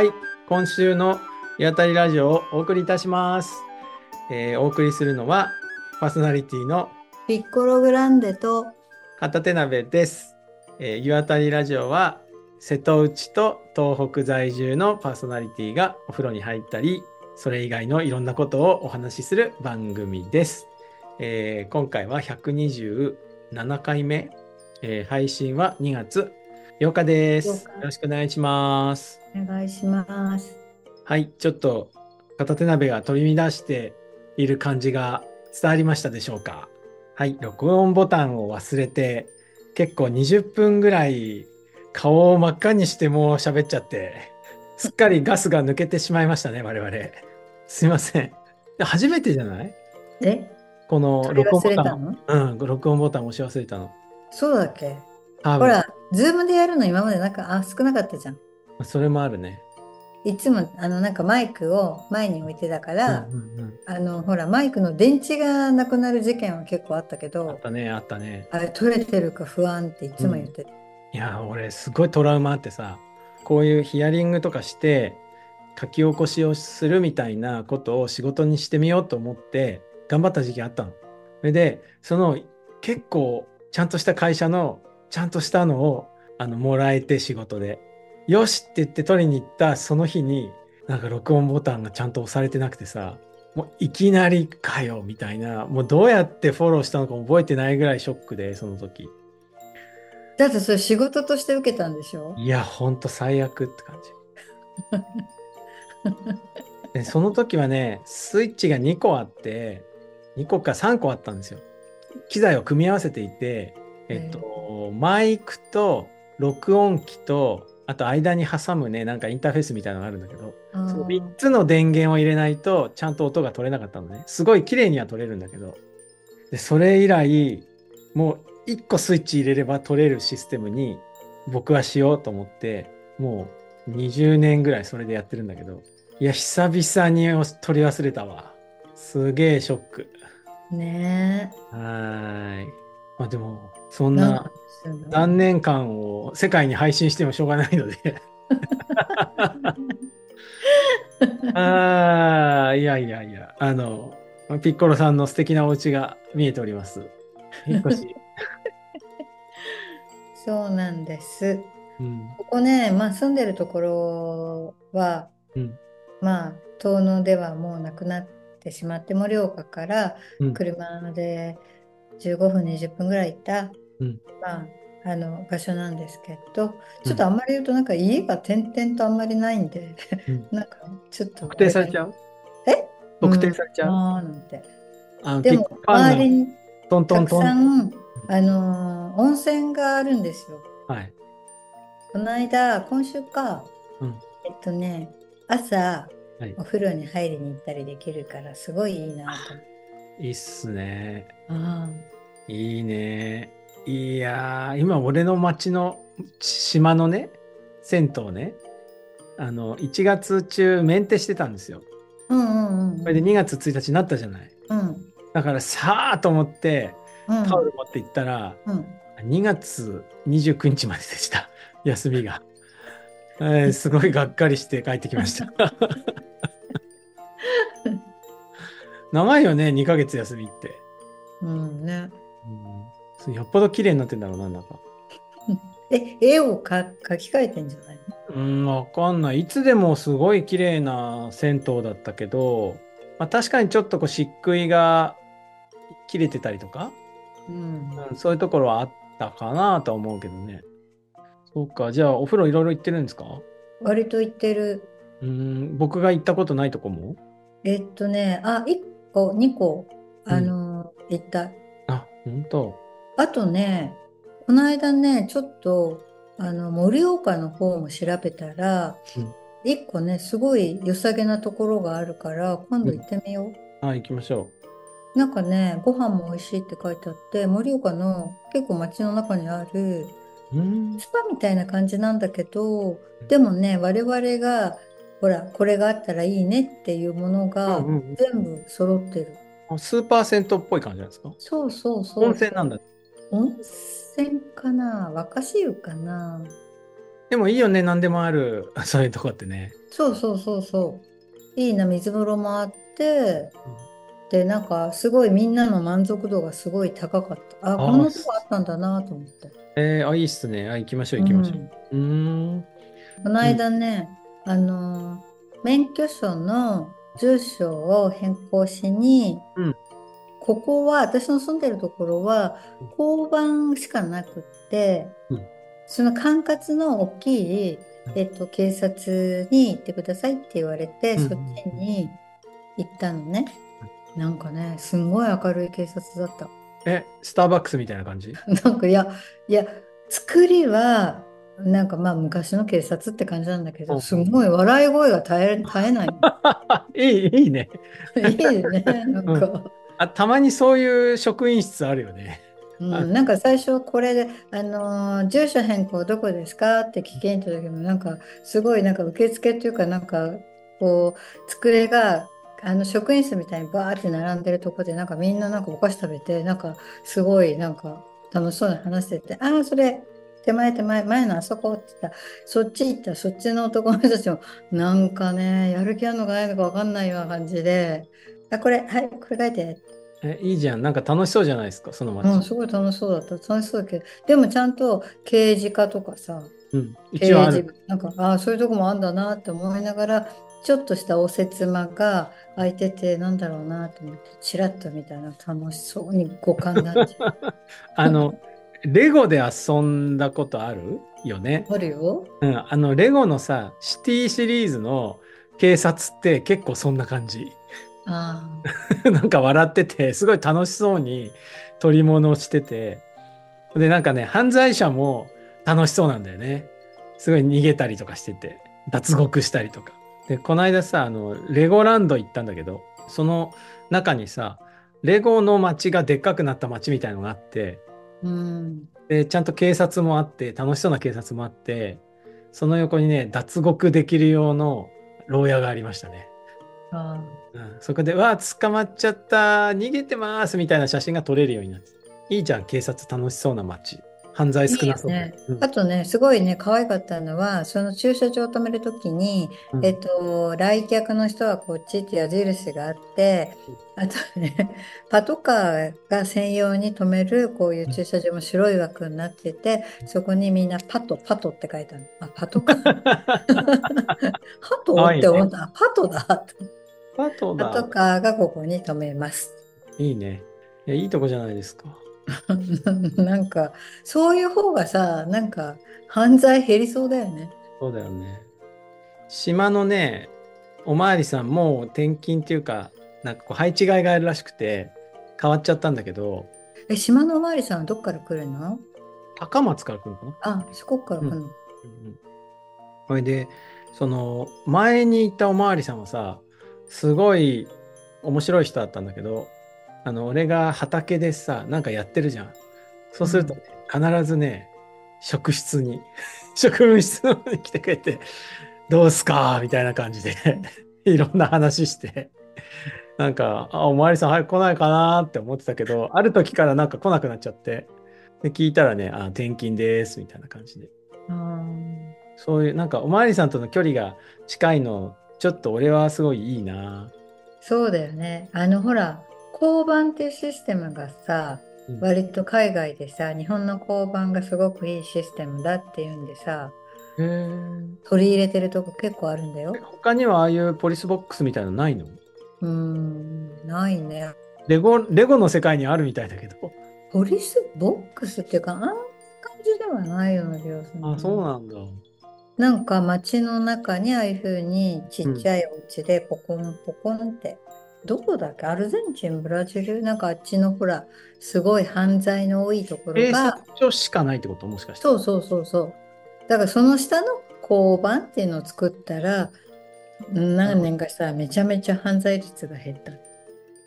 はい、今週の岩谷ラジオをお送りいたします。えーお送りするのはパーソナリティのピッコログランデと片手鍋です。えー岩谷ラジオは瀬戸内と東北在住のパーソナリティがお風呂に入ったり、それ以外のいろんなことをお話しする番組です。えー今回は127回目、えー配信は2月8日です。よ8日ろしくお願いします。お願いします。はい、ちょっと片手鍋が取り乱している感じが伝わりましたでしょうかはい、録音ボタンを忘れて結構20分ぐらい顔を真っ赤にしてもう喋っちゃってすっかりガスが抜けてしまいましたね、我々。すいません。で初めてじゃない？え？この録音ボタン。うん、録音ボタン押し忘れたの。そうだっけ？ほら、ズームでやるの今までなんか、あ、少なかったじゃん。それもあるね。いつも、あの、なんかマイクを前に置いてたから、うんうんうんあの、ほら、マイクの電池がなくなる事件は結構あったけあっど、たね、あったね。あれ取れてるか不安っていつも言ってる。いや俺すごいトラウマあってさこういうヒアリングとかして書き起こしをするみたいなことを仕事にしてみようと思って頑張った時期あったの。それでその結構ちゃんとした会社のちゃんとしたのをあのもらえて仕事でよしって言って取りに行ったその日になんか録音ボタンがちゃんと押されてなくてさもういきなりかよみたいなもうどうやってフォローしたのかも覚えてないぐらいショックでその時。だってそれ仕事として受けたんでしょ？いや、ほんと最悪って感じ。でその時はね、スイッチが2個あって、2個か3個あったんですよ。機材を組み合わせていて、えっと、マイクと録音機と、あと間に挟むね、なんかインターフェースみたいなのがあるんだけど、あそのー3つの電源を入れないと、ちゃんと音が取れなかったのね。すごい綺麗には取れるんだけど。で、それ以来、もう1個スイッチ入れれば取れるシステムに僕はしようと思って、もう20年ぐらいそれでやってるんだけど、いや、久々に取り忘れたわ。すげえショック。ねはーい。まあでも、そえ。んなんなするの何年間を世界に配信してもしょうがないので。ああ、いやいやいや、あの、ピッコロさんの素敵なお家が見えております。そうなんです。うん。ここね、まあ住んでるところは、うん。まあ遠野ではもうなくなってしまって盛岡からうん。車で15分20分ぐらい行った、うん。まあ、あの場所なんですけどちょっとあんまり言うとなんか家が点々とあんまりないんで、うん。なんかちょっと特定されちゃう？え？特定されちゃう、あーなんて。でも周りにたく。さん、あのー温泉があるんですよ。はい。この間今週か、うん。えっとね朝はい。お風呂に入りに行ったりできるからすごいいいなと思って。いいっすね。あいいね。いやー、今俺の町の島のね、銭湯ね、あの、1月中メンテしてたんですよ。あうんうんうん。これで2月1日になったじゃない。うんだからさあと思ってうんタオル持って行ったら、うん2月29日まででした。休みが。えーすごいがっかりして帰ってきました。長いよね、2ヶ月休みって。うんね。うん、よっぽど綺麗になってんだろうな、なんか。え、絵をか描き換えてんじゃないうん、わかんない。いつでもすごい綺麗な銭湯だったけど、まあ、確かにちょっとこう漆喰が切れてたりとか、のうん。うん、そういうところはあったかなとは思うけどね。そうか、じゃあお風呂いろいろ行ってるんですか？割と言ってる。うん、僕が行ったことないとこも？えっとね、あ、1個、2個、あのー、行った。あ、本当。あとね、この間ね、ちょっと、あの、盛岡の方も調べたら、うん一個ね、すごい良さげなところがあるから、今度行ってみよう。あ、行きましょなんかね、ご飯も美味しいって書いてあって、盛岡の結構街の中にある、う。うん。スパみたいな感じなんだけど、でもね、我々が、ほら、これがあったらいいねっていうものがうんうん全部揃ってる。あスーパー銭湯っぽい感じなんですか？そうそうそう。温泉なんだ。温泉かな？若潮かな？でもいいよね、何でもある、そういうとこってね。そうそうそうそう。いいな、水風呂もあって、で、なんかすごいみんなの満足度がすごい高かった。あ、あこんなとこあったんだなと思って。えー、あ、いいっすね。あ、行きましょう、行きましょう。うーん。この間ね、あのー免許証の住所を変更しに、うん。ここは、私の住んでるところは、交番しかなくって、うん。その管轄の大きい、えっと、警察に行ってくださいって言われて、うん。そっちに行ったのね。なんかね、すんごい明るい警察だった。え、スターバックスみたいな感じ？なんかいや、いや、作りは、なんかまあ昔の警察って感じなんだけど、うんすごい笑い声が絶え、絶えない。いい、いいね。いいね、なんか。あ、たまにそういう職員室あるよね。うん、なんか最初これで、あのー住所変更どこですかって聞きに行った時もなんかすごいなんか受付っていうかなんかこう机があの職員室みたいにバーって並んでるとこでなんかみんななんかお菓子食べてなんかすごいなんか楽しそうに話しててああそれ手前手前前のあそこって言ったらそっち行ったらそっちの男の人たちもなんかねやる気あるのかないのか分かんないような感じであこれはいこれ書いてえ、いいじゃん。なんか楽しそうじゃないですか、そのうん、街。すごい楽しそうだった。楽しそうだけど、でもちゃんと刑事課とかさ、うん。刑一応ある。事部、なんか、ああ、そういうとこもあんだなって思いながら、ちょっとしたお節間が空いてて、なんだろうなと思って、ちらっと見たら楽しそうに五感になっちゃう。あの、レゴで遊んだことあるよね？あるよ。うん。あの、レゴのさ、シティシリーズの警察って結構そんな感じ。あ なんか笑ってて、すごい楽しそうに取り物をしてて、で、なんかね、犯罪者も楽しそうなんだよね。すごい逃げたりとかしてて、脱獄したりとか。で、この間さ、あの、レゴランド行ったんだけど、その中にさ、レゴの街がでっかくなった街みたいのがあって、あ、うん。で、ちゃんと警察もあって、楽しそうな警察もあって、その横にね、脱獄できる用の牢屋がありましたね。あうん、そこで、わあ、捕まっちゃった、逃げてますみたいな写真が撮れるようになって。いいじゃん、警察楽しそうな街。犯罪少なそうで。いいよねうんあとね、すごいね、可愛かったのは、その駐車場を止めるときに、うんえっと、来客の人はこっちって矢印があって、あとね、パトカーが専用に止めるこういう駐車場も白い枠になってて、そこにみんなパト、パトって書いてある。あ、パトカー？ハト？って思った。あパトだと。パトパトだ。カーがここに止めます。いいね。いや、いいとこじゃないですか。なんか、そういう方がさ、なんか犯罪減りそうだよね。そうだよね。島のね、おまわりさんもう転勤っていうか、なんかこう配置換えがあるらしくて、変わっちゃったんだけど、え、島のおまわりさんはどっから来るの？高松から来るのかな？あ、四国から来るの？うんうんそれで、その、前にいたおまわりさんはさ、すごい面白い人だったんだけど、あの、俺が畑でさ、なんかやってるじゃん。そうするとね、必ずね、職室に、職務室の方に来てくれて、どうすか？みたいな感じで、いろんな話して、なんか、あ、おまわりさん早く来ないかなって思ってたけど、ある時からなんか来なくなっちゃって、で、聞いたらね、あ、転勤です、みたいな感じで。あそういう、なんかおまわりさんとの距離が近いの、ちょっと俺はすごいいいな。ーそうだよね。あの、ほら、交番っていうシステムがさ、うん割と海外でさ、日本の交番がすごくいいシステムだっていうんでさ、取り入れてるとこ結構あるんだよ。他にはああいうポリスボックスみたいなのないの？うーん、ないね。レゴ、レゴの世界にあるみたいだけど。ポリスボックスっていうか、あんな感じではないような気がするなあ、そうなんだ。なんか街の中にああいう風にちっちゃいお家でポコンポコンって、どこだっけ？アルゼンチン、ブラジル？なんかあっちのほら、すごい犯罪の多いところ警が、察署しかないってこともしかして。そうそうそうそう。だからその下の交番っていうのを作ったら、何年かしたらめちゃめちゃ犯罪率が減った。な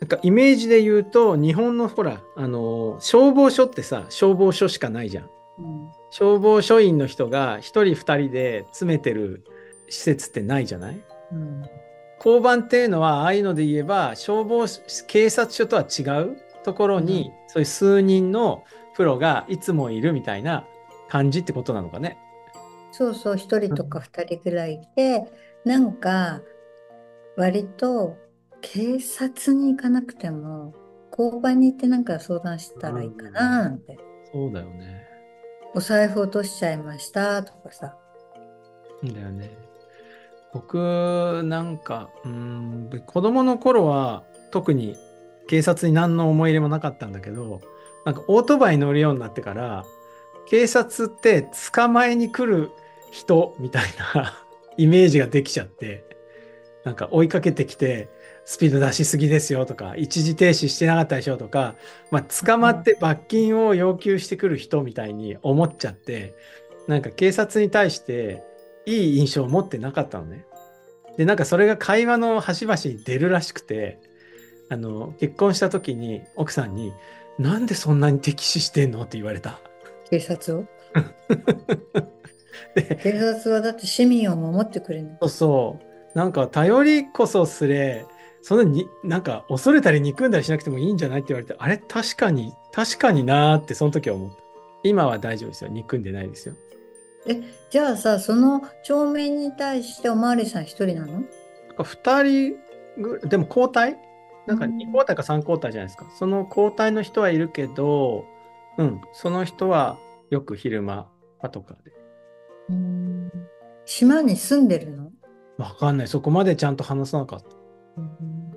んかイメージで言うと、日本のほら、あの、消防署ってさ、消防署しかないじゃん。うん消防署員の人が一人二人で詰めてる施設ってないじゃない？うん交番っていうのは、ああいうので言えば、消防、警察署とは違うところに、そういう数人のプロがいつもいるみたいな感じってことなのかね。そうそう、一人とか二人ぐらいいて、なんか、割と警察に行かなくても、交番に行ってなんか相談したらいいかななんて。そうだよね。お財布落としちゃいましたとかさ。だよね。僕、なんか、うん、子供の頃は特に警察に何の思い入れもなかったんだけど、なんかオートバイ乗るようになってから、警察って捕まえに来る人みたいな イメージができちゃって、なんか追いかけてきて、スピード出しすぎですよとか、一時停止してなかったでしょとか、まあ、捕まって罰金を要求してくる人みたいに思っちゃって、なんか警察に対していい印象を持ってなかったのね。で、なんかそれが会話の端々に出るらしくて、あの、結婚した時に奥さんに、なんでそんなに敵視してんのって言われた。警察を？で、警察はだって市民を守ってくれない。そうそう。なんか頼りこそすれ、そんなに、なんか恐れたり憎んだりしなくてもいいんじゃないって言われて、あれ確かに、確かになーってその時は思った。今は大丈夫ですよ。憎んでないですよ。え、じゃあさ、その町民に対しておまわりさん一人なの？なんか2人ぐでも交代？なんかうん2交代か3交代じゃないですか。その交代の人はいるけど、うん、その人はよく昼間、パトカーで。うーん島に住んでるの？わかんない。そこまでちゃんと話さなかった。うん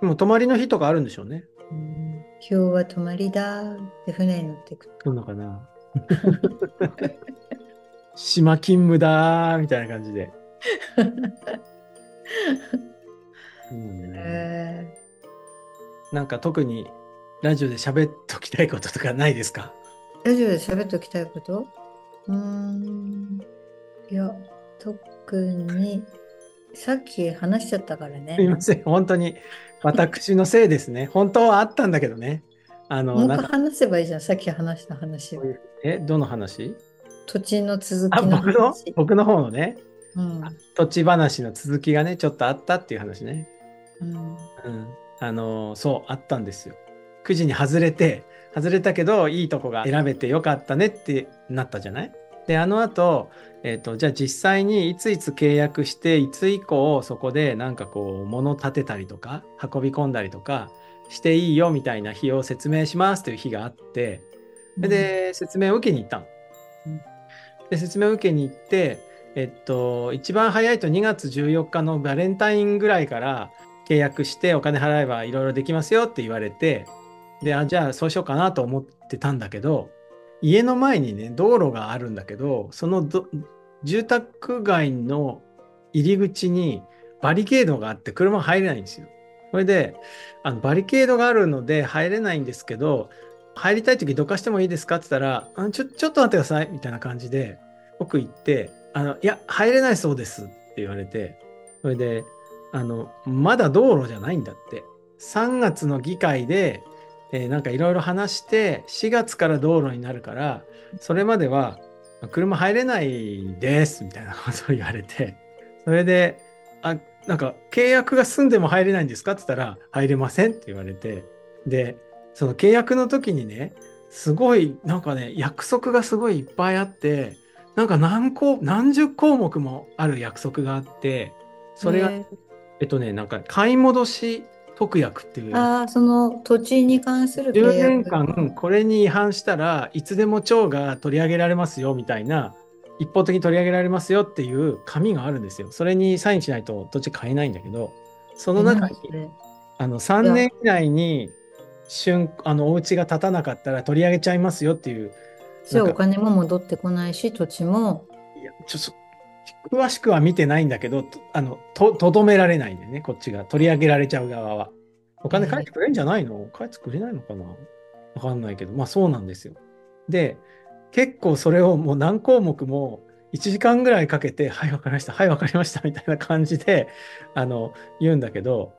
でも泊まりの日とかあるんでしょうね。うん今日は泊まりだって船に乗っていく。どんなかな？島勤務だーみたいな感じで。なんか特にラジオで喋っときたいこととかないですか？ーラジオで喋っておきたいこと？うーん。いや、特に、さっき話しちゃったからねすい。ません。本当に私のせいですね。本当はあったんだけどね。あの、もう一回話せばいいじゃん。さっき話した話を。え、どの話？土地の続あ、きの僕の？話。僕の方のね、うん。土地話の続きがね、ちょっとあったっていう話ね。うん。うん。あの、そう、あったんですよ。くじに外れて、外れたけど、いいとこが選べてよかったねってなったじゃない？で、あの後、えっ、と、じゃあ実際にいついつ契約して、いつ以降そこでなんかこう、物立てたりとか、運び込んだりとかしていいよみたいな日を説明しますという日があって、それで、説明を受けに行ったのうん。で、説明を受けに行って、えっと、一番早いと2月14日のバレンタインぐらいから契約してお金払えばいろいろできますよって言われて、で、あ、じゃあそうしようかなと思ってたんだけど、家の前にね、道路があるんだけど、その住宅街の入り口にバリケードがあって車入れないんですよ。それで、あのバリケードがあるので入れないんですけど、入りたい時どかしてもいいですかって言ったら、あちょ、ちょっと待ってくださいみたいな感じで、僕行って、あの、いや、入れないそうですって言われて、それで、あの、まだ道路じゃないんだって。3月の議会で、えーなんかいろいろ話して、4月から道路になるから、それまでは車入れないですみたいなことを言われて、それで、あ、なんか契約が済んでも入れないんですかって言ったら、入れませんって言われて、で、その契約の時にね、すごい、なんかね、約束がすごいいっぱいあって、なんか何項、何十項目もある約束があって、それが、ねえっとね、なんか買い戻し特約っていう、ああ、その土地に関する契10約年間これに違反したらいつでも町が取り上げられますよみたいな一方的に取り上げられますよっていう紙があるんですよ。それにサインしないと土地買えないんだけどその中にあの3年以内に瞬あのお家が建たなかったら取り上げちゃいますよっていうじゃあなんかお金も戻ってこないし、土地も。いやちょっと詳しくは見てないんだけどとあのととどめられないんでねこっちが取り上げられちゃう側は。お金返ってくれるんじゃないの？返ってくれないのかな？わかんないけどまあそうなんですよ。で結構それをもう何項目も1時間ぐらいかけて「はいわかりましたはいわかりました」みたいな感じであの言うんだけど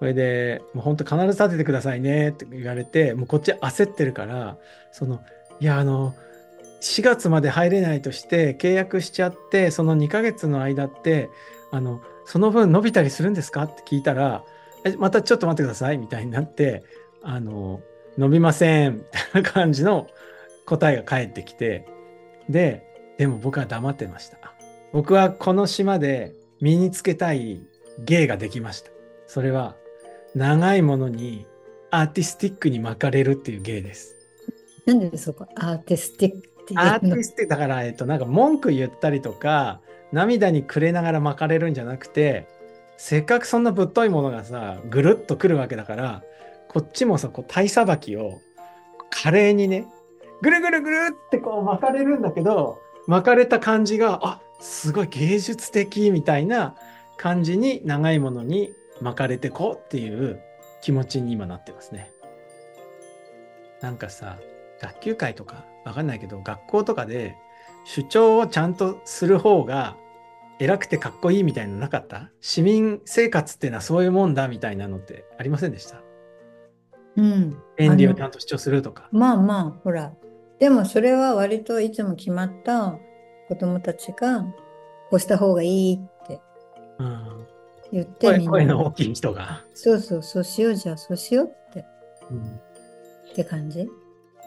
それで「もう本当必ず立ててくださいね」って言われてもうこっち焦ってるからそのいやあの4月まで入れないとして契約しちゃってその2ヶ月の間ってあのその分伸びたりするんですか？って聞いたらえまたちょっと待ってくださいみたいになってあの伸びませんみたいな感じの答えが返ってきてででも僕は黙ってました。僕はこの島で身につけたい芸ができました。それは長いものにアーティスティックに巻かれるっていう芸です。なんでそこ？アーティスティックってアーテのィスティックだから、えっと、なんか文句言ったりとか、涙に暮れながら巻かれるんじゃなくて、せっかくそんなぶっといものがさ、ぐるっとくるわけだから、こっちもさ、こう体さばきを華麗にね、ぐるぐるぐるってこう巻かれるんだけど、巻かれた感じが、あすごい芸術的みたいな感じに長いものに巻かれてこうっていう気持ちに今なってますね。なんかさ、学級会とかわかんないけど、学校とかで主張をちゃんとする方が偉くてかっこいいみたいなのなかった？市民生活っていうのはそういうもんだみたいなのってありませんでした？うん。権利をちゃんと主張するとか。まあまあほら。でもそれは割といつも決まった子供たちがこうした方がいいって。うん、言って声みんな声の大きい人が。そうそうそうしようじゃあそうしようって。うん。って感じ。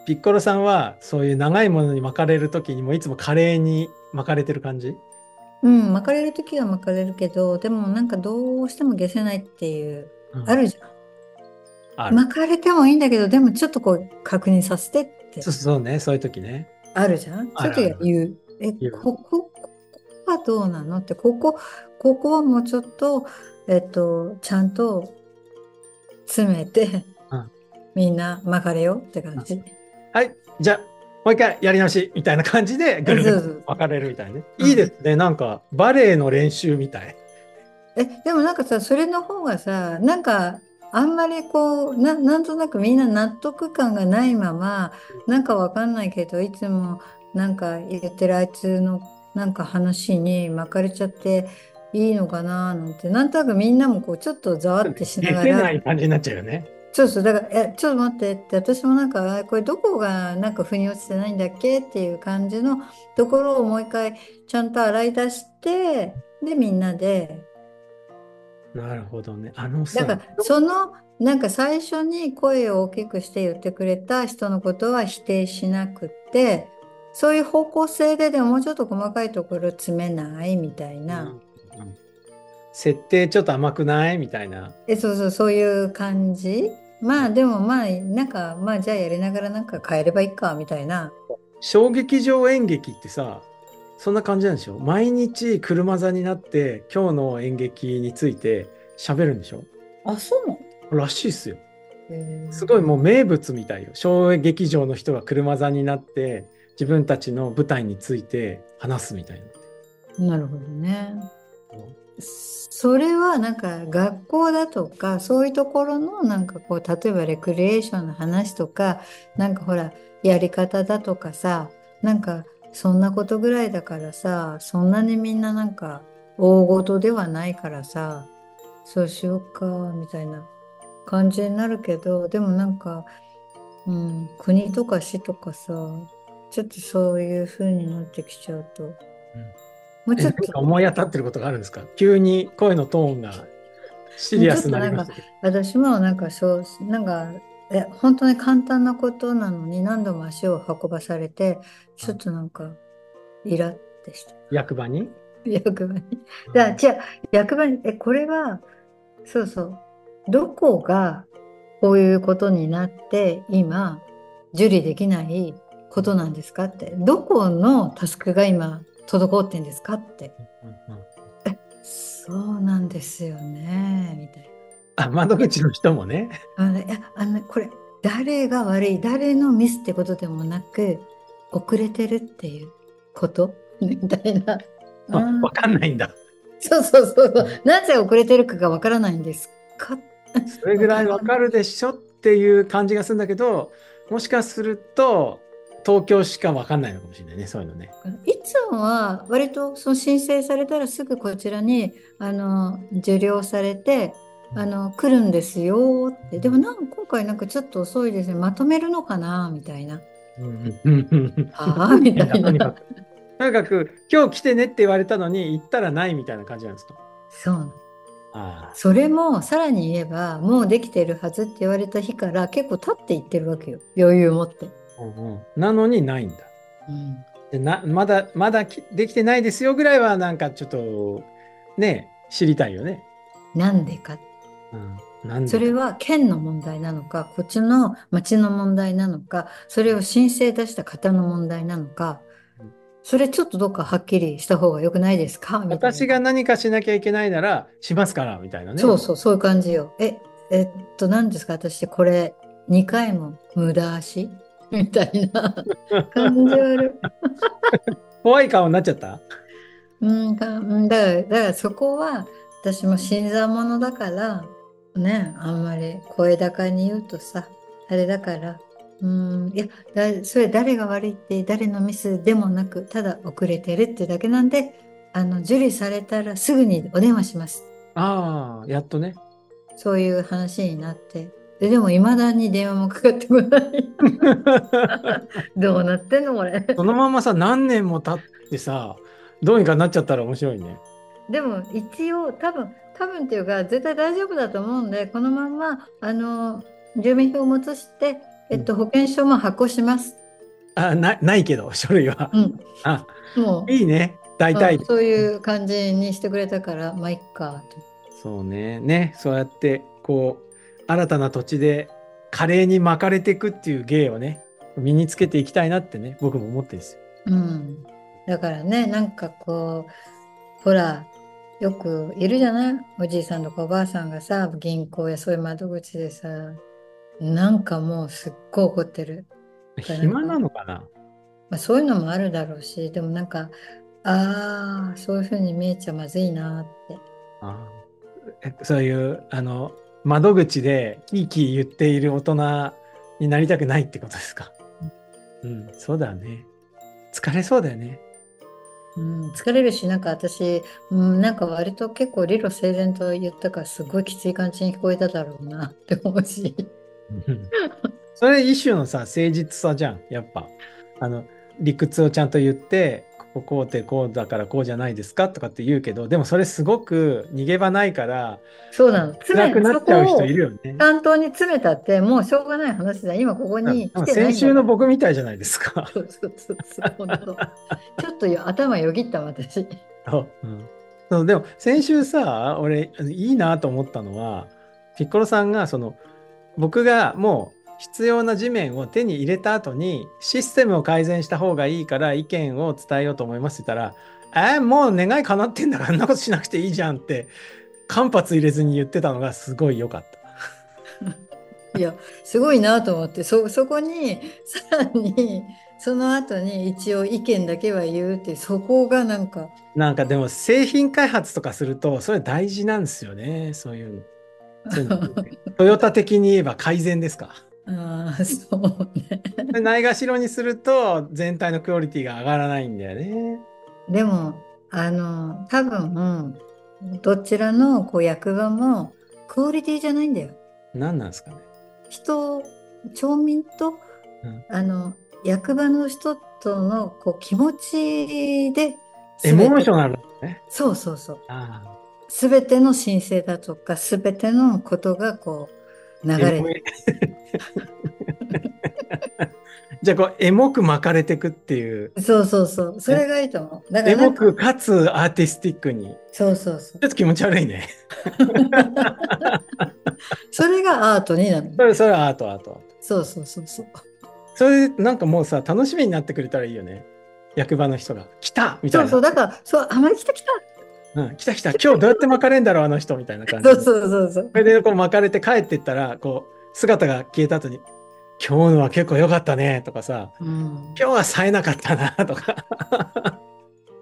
ピッコロさんはそういう長いものに巻かれる時にもいつも華麗に巻かれてる感じ？うん巻かれる時は巻かれるけどでもなんかどうしても消せないっていう、うん。あるじゃん。巻かれてもいいんだけどでもちょっとこう確認させてって。そうそうね、そういう時ね。あるじゃん。そういう時は言う。え、ここはどうなの？って、ここ、ここはもうちょっと、えっと、ちゃんと詰めて、うん。みんな巻かれよって感じ。はい、じゃあ、もう一回やり直しみたいな感じでぐるぐる巻かれるみたいなね。うん。いいですね、なんかバレエの練習みたい。え、でもなんかさ、それの方がさ、なんか、あんまりこう、な、なんとなくみんな納得感がないまま、なんかわかんないけど、いつもなんか言ってるあいつのなんか話に巻かれちゃっていいのかななんて、なんとなくみんなもこう、ちょっとざわってしなが出てなら、い感じになっちゃうよね。そうそう、だから、え、ちょっと待ってって、私もなんか、あこれどこがなんか腑に落ちてないんだっけっていう感じのところをもう一回ちゃんと洗い出して、で、みんなで、なるほどね。あのさ、だからそのなんか最初に声を大きくして言ってくれた人のことは否定しなくってそういう方向性ででももうちょっと細かいところ詰めないみたいうんな、うん。設定ちょっと甘くないみたいな。えそうそうそういう感じ？まあでもまあなんかまあじゃあやりながらなんか変えればいいかみたいな。小劇場演劇ってさ、そんな感じなんでしょ？毎日車座になって今日の演劇について喋るんでしょ？あそうなの？らしいっすよ。すごいもう名物みたいよ。小劇場の人が車座になって自分たちの舞台について話すみたいな。なるほどね。それはなんか学校だとかそういうところのなんかこう例えばレクリエーションの話とかなんかほらやり方だとかさなんかそんなことぐらいだからさそんなにみんななんか大事ではないからさそうしようかみたいな感じになるけどでもなんか、うん、国とか市とかさちょっとそういう風になってきちゃうと、もうちょっと。思い当たってることがあるんですか？急に声のトーンがシリアスになりまし。私もなんかそうなんかえ本当に簡単なことなのに何度も足を運ばされてちょっとなんかイラってして役場に？役場に。だじゃあ役場にえこれはそうそう。どこがこういうことになって今受理できないことなんですかってどこのタスクが今滞ってんですかってうんうんそうなんですよねみたいな。あ窓口の人もね。あのいやあのこれ誰が悪い誰のミスってことでもなく遅れてるっていうこと？みたいな。あうんわかんないんだ。そうそうそうそう。なぜ遅れてるかがわからないんですか？それぐらいわかるでしょっていう感じがするんだけど、もしかすると東京しかわかんないのかもしれないね、そういうのね。いつもは割とその申請されたらすぐこちらにあの受領されてあの来るんですよって。でもなんか今回なんかちょっと遅いですね。まとめるのかなみたいな。うんうんうんああみたいなとにかく。とにかく今日来てねって言われたのに行ったらないみたいな感じなんですか？そうあそれもさらに言えばもうできてるはずって言われた日から結構経っていってるわけよ余裕を持って、うんうんなのにないんだ。うん、でなまだ、まだきできてないですよぐらいは、なんかちょっと、ね、知りたいよね。なんでか。うん、それは県の問題なのか、こっちの町の問題なのか、それを申請出した方の問題なのかうん、それちょっとどっかはっきりした方が良くないですか？みたいな私が何かしなきゃいけないなら、しますから、みたいなね。そうそう、そういう感じよ。え、えっと、何ですか？私これ2回も無駄足？みたいな感じ悪い。怖い顔になっちゃった？うんか、うんだから、だからそこは私も新参者だから、ね、あんまり声高に言うとさ、あれだから、うん、いや、だ、それ誰が悪いって誰のミスでもなく、ただ遅れてるってだけなんで、あの、受理されたらすぐにお電話します。ああ、やっとね。そういう話になって。で、でも未だに電話もかかってこない。どうなってんのこれ。そのままさ、何年も経ってさ、どうにかなっちゃったら面白いね。でも一応多分多分っていうか絶対大丈夫だと思うんでこのまんまあの住民票を移して、えっと、保険証も発行します。あなないけど、書類は。うん、あ、もういいね。大体うん。そういう感じにしてくれたからまあいっかと。そうね。ね。そうやって、こう、新たな土地で華麗に巻かれていくっていう芸をね、身につけていきたいなってね、僕も思ってですよ。うん、だからねなんかこうほらよくいるじゃない？おじいさんとかおばあさんがさ銀行やそういう窓口でさなんかもうすっごい怒ってる。暇なのかな？まあ、そういうのもあるだろうし、でもなんか、ああ、そういうふうに見えちゃまずいなって。あえそういう、あの、窓口でキーキー言っている大人になりたくないってことですか？うん、そうだね。疲れそうだよね。うん、疲れるし、なんか私、うん、なんか割と結構理路整然と言ったから、すごいきつい感じに聞こえただろうな って思うし。うんそれ一種のさ、誠実さじゃん、やっぱ。あの、理屈をちゃんと言って、こうでこうだからこうじゃないですかとかって言うけど、でもそれすごく逃げ場ないから、そうなの。辛くなっちゃう人いるよ。よね。担当に詰めたって、もうしょうがない話だ。今ここに先週の僕みたいじゃないですか。ちょっとよ頭よぎった私。そう。う。んそう。でも先週さ俺いいなと思ったのはピッコロさんがその僕がもう必要な地面を手に入れた後にシステムを改善した方がいいから意見を伝えようと思いますって言ったら「えーもう願い叶ってんだからあんなことしなくていいじゃん」って間髪入れずに言ってたのがすごい良かった。いや、すごいなと思って、そ、そこに、さらに、その後に一応意見だけは言うって、そこがなんか、なんかでも製品開発とかするとそれ大事なんですよねそういうの。そういうの トヨタ的に言えば改善ですか？ああ、そうね。でないがしろにすると全体のクオリティが上がらないんだよね。でも、あの、多分、どちらのこう役場もクオリティじゃないんだよ。何なんですかね。人、町民と、うんあの、役場の人とのこう気持ちで、エモーショル。ナルだね。そうそうそう。あすべての申請だとか、すべてのことがこう流あ。れエモい じゃあこうエモく巻かれてくっていう。そうそうそう。それがいいと思う。だかエらなんか、モくかつアーティスティックに。そうそうそう。ちょっと気持ち悪いね。それがアートになる。それそれはアートアート。そうそうそうそう。それなんかもうさ楽しみになってくれたらいいよね。役場の人が来たみたいな。そうそう。だから、そう、あまり来た来た。うん、来た来た今日どうやって巻かれんだろうあの人みたいな感じで。そうそうそうそう。それでこう巻かれて帰ってったらこう姿が消えた後に「今日のは結構良かったね」とかさうん「今日は冴えなかったな」とか。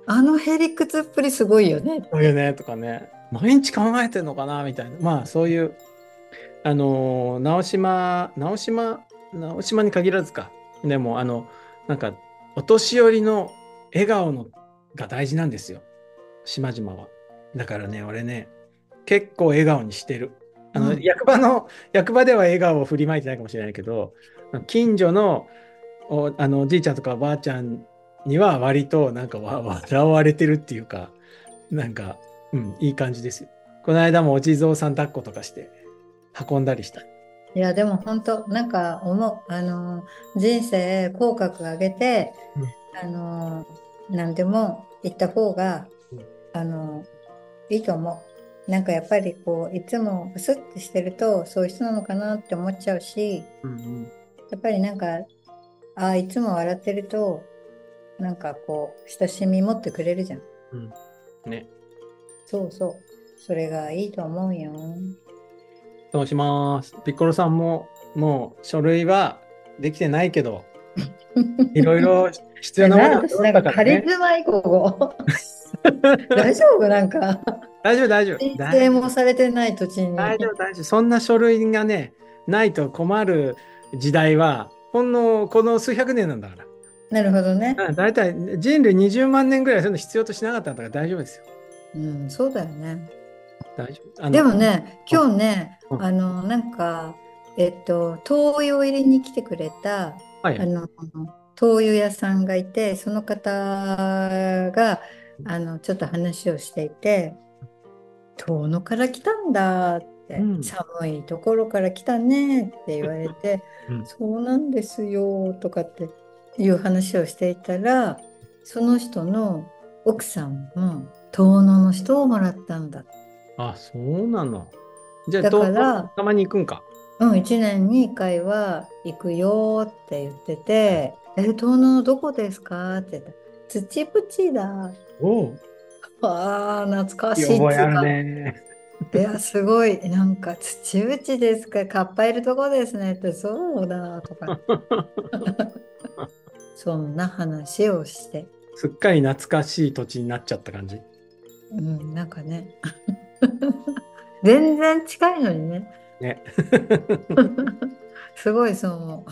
あのへりくつっぷりすごいよね。「そういうね」とかね。毎日考えてんのかなみたいな。まあそういうあのー直島直島直島に限らずか。でもあのなんかお年寄りの笑顔のが大事なんですよ。島々は。だからね俺ね結構笑顔にしてるあの、うん役場の役場では笑顔を振りまいてないかもしれないけど近所のおあのおじいちゃんとかおばあちゃんには割となんかわ笑われてるっていうかなんか、うん、いい感じですよこの間もお地蔵さん抱っことかして運んだりしたいや、でも本当、なんか思う。あの、人生口角上げて、あの何でも言った方が、うんあのいいと思う。なんかやっぱりこういつもブスッてしてるとそういう人なのかなって思っちゃうしうんうんやっぱりなんかああいつも笑ってるとなんかこう親しみ持ってくれるじゃん。うんね。そうそう。それがいいと思うよ。そうします。ピッコロさんも、もう書類はできてないけど、いろいろ必要なものが私なんかカリね。スマ以降大丈夫？なんか大丈夫、大丈夫。申大請もされてない土地に。大丈夫、大丈夫。そんな書類がね、ないと困る時代は、ほんのこの数百年なんだから。なるほどね。うん大体人類20万年ぐらいそういうの必要としなかったんだから大丈夫ですよ。うん、そうだよね。大丈夫。でもね、今日ね、うんあの、なんか、えっと、灯油を入れに来てくれた、はいあの、灯油屋さんがいて、その方が、あの、ちょっと話をしていて、遠野から来たんだって、うん寒いところから来たねって言われて、うんそうなんですよとかっていう話をしていたら、その人の奥さんも遠野の人をもらったんだ。あ、そうなの。じゃあ、だからたまに行くんか。うん、1年に1回は行くよって言ってて、え、遠野のどこですかって言ったら、土淵だ。おう。ああ、懐かしい覚えあね。いや、すごい、なんか、土淵ですか、カッパいるとこですねって、そうだ、とか。そんな話をして、すっかり懐かしい土地になっちゃった感じ。うん、なんかね、全然近いのにね。ね。すごいそう思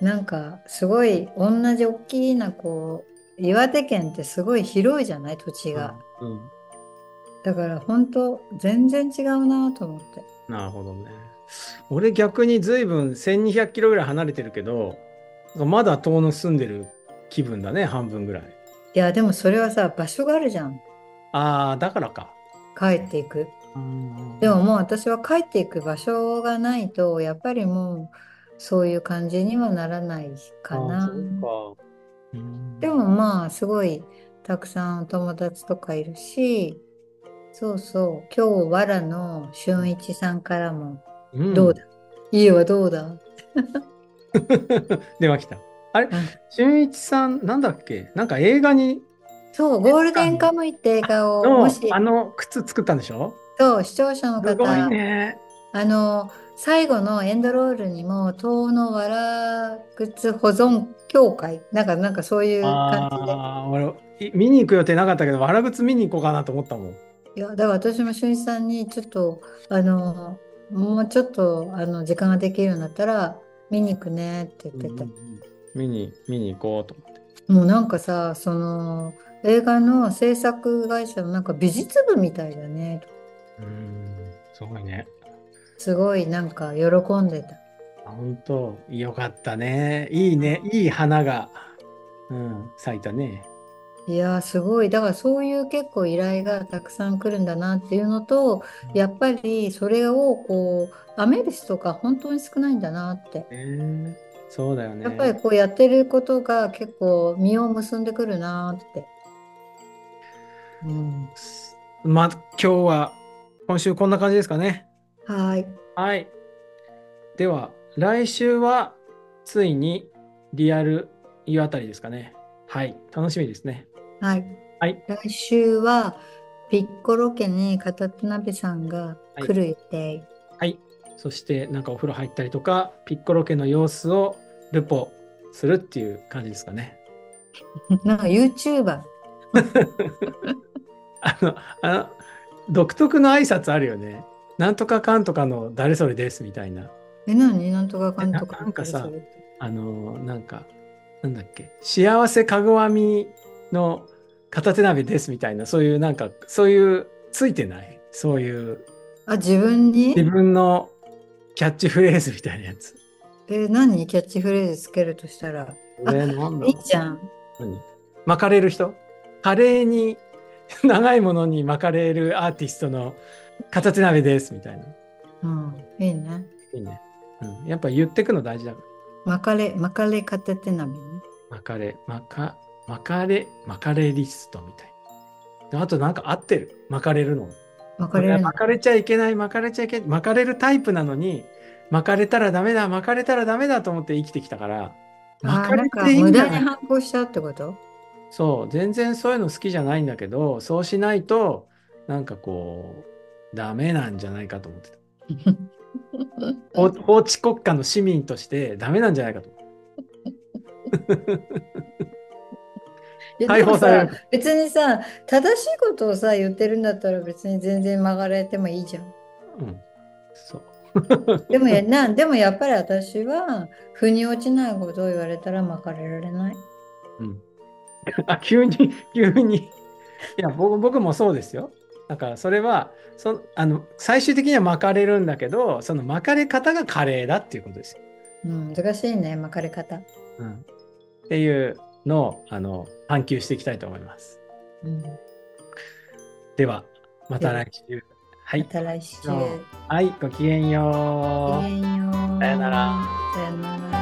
う。なんかすごい同じ大きなこう岩手県ってすごい広いじゃない土地が。うん。だから本当全然違うなと思って。なるほどね。俺逆に随分1200キロぐらい離れてるけど、まだ遠野住んでる気分だね、半分ぐらい。いやでもそれはさ場所があるじゃん。ああ、だからか。帰っていく。うんでももう私は帰っていく場所がないとやっぱりもうそういう感じにはならないかな。そうか。うん。でもまあすごいたくさんお友達とかいるし、そうそう今日わらの俊一さんからもうん。どうだ、家はどうだ、電話来た。あれ？うん。俊一さん、なんだっけ？なんか映画に、そうゴールデンカムイって映画をのもしあの靴作ったんでしょ？そう視聴者の方、ね。あの最後のエンドロールにも遠野わら靴保存協会なんかなんかそういう感じで俺、い見に行く予定なかったけど、わら靴見に行こうかなと思ったもん。いやだから私も俊一さんにちょっとあのもうちょっとあの時間ができるようになったら見に行くねって言ってた。うん見に、見に行こうと思って。もうなんかさ、その映画の制作会社のなんか美術部みたいだね。うん、すごいね。すごいなんか喜んでた。あ本当、よかったね。いいね。いい花が、うん、咲いたね。いやーすごい。だからそういう結構依頼がたくさん来るんだなっていうのと、やっぱりそれをこう、アメリスとか本当に少ないんだなって。ねそうだよね。やっぱりこうやってることが結構実を結んでくるなって。うん。まあ、今日は、今週こんな感じですかね。はーい。はい。では、来週は、ついに、リアル湯あたりですかね。はい。楽しみですね。はい。はい。来週はピッコロ家に片手鍋さんが来る予定。はい。そして、なんかお風呂入ったりとか、ピッコロ家の様子をルポするっていう感じですかね。なんか YouTuber。あの、あの、独特の挨拶あるよね。なんとかかんとかの誰それですみたいな。え、何？なんとかかんとか。ななんかさあの、なんか、なんだっけ、幸せかご編みの片手鍋ですみたいな、そういうなんか、そういう、ついてない？そういうあ、自分に？自分のキャッチフレーズみたいなやつ。え、何？キャッチフレーズつけるとしたら。これなんだいいじゃん。何？巻かれる人？カレーに長いものに巻かれるアーティストの片手鍋ですみたいな。うん。いいね。いいね。うん、やっぱ言ってくの大事だかまかれ、まかれ片手鍋ね。巻かれ、巻か、巻かれ、巻かれリストみたいあとなんか合ってる。巻かれるの。巻かれるの？巻かれちゃいけない、巻かれちゃいけない、巻かれるタイプなのに、巻かれたらダメだ、巻かれたらダメだと思って生きてきたから、あ巻ーなんかかれていいん無じゃない駄に反抗しちゃうってこと？そう、全然そういうの好きじゃないんだけど、そうしないと、なんかこう、ダメなんじゃないかと思ってた。法法治国家の市民としてダメなんじゃないかと。解放され別にさ正しいことをさ言ってるんだったら別に全然曲がれてもいいじゃん。うん。そう。でもやなでもやっぱり私は腑に落ちないことを言われたら巻かれられない。うん。あ、急に、急に。いや、僕僕もそうですよ。だからそれはそあの最終的には巻かれるんだけどその巻かれ方が華麗だっていうことですよ。うん、難しいね巻かれ方。うん、っていうのをあの探求していきたいと思います。うん、ではまた来週。はいま。た来週。はい、ごきげんよう。ごきげんよう。さよなら。さよなら。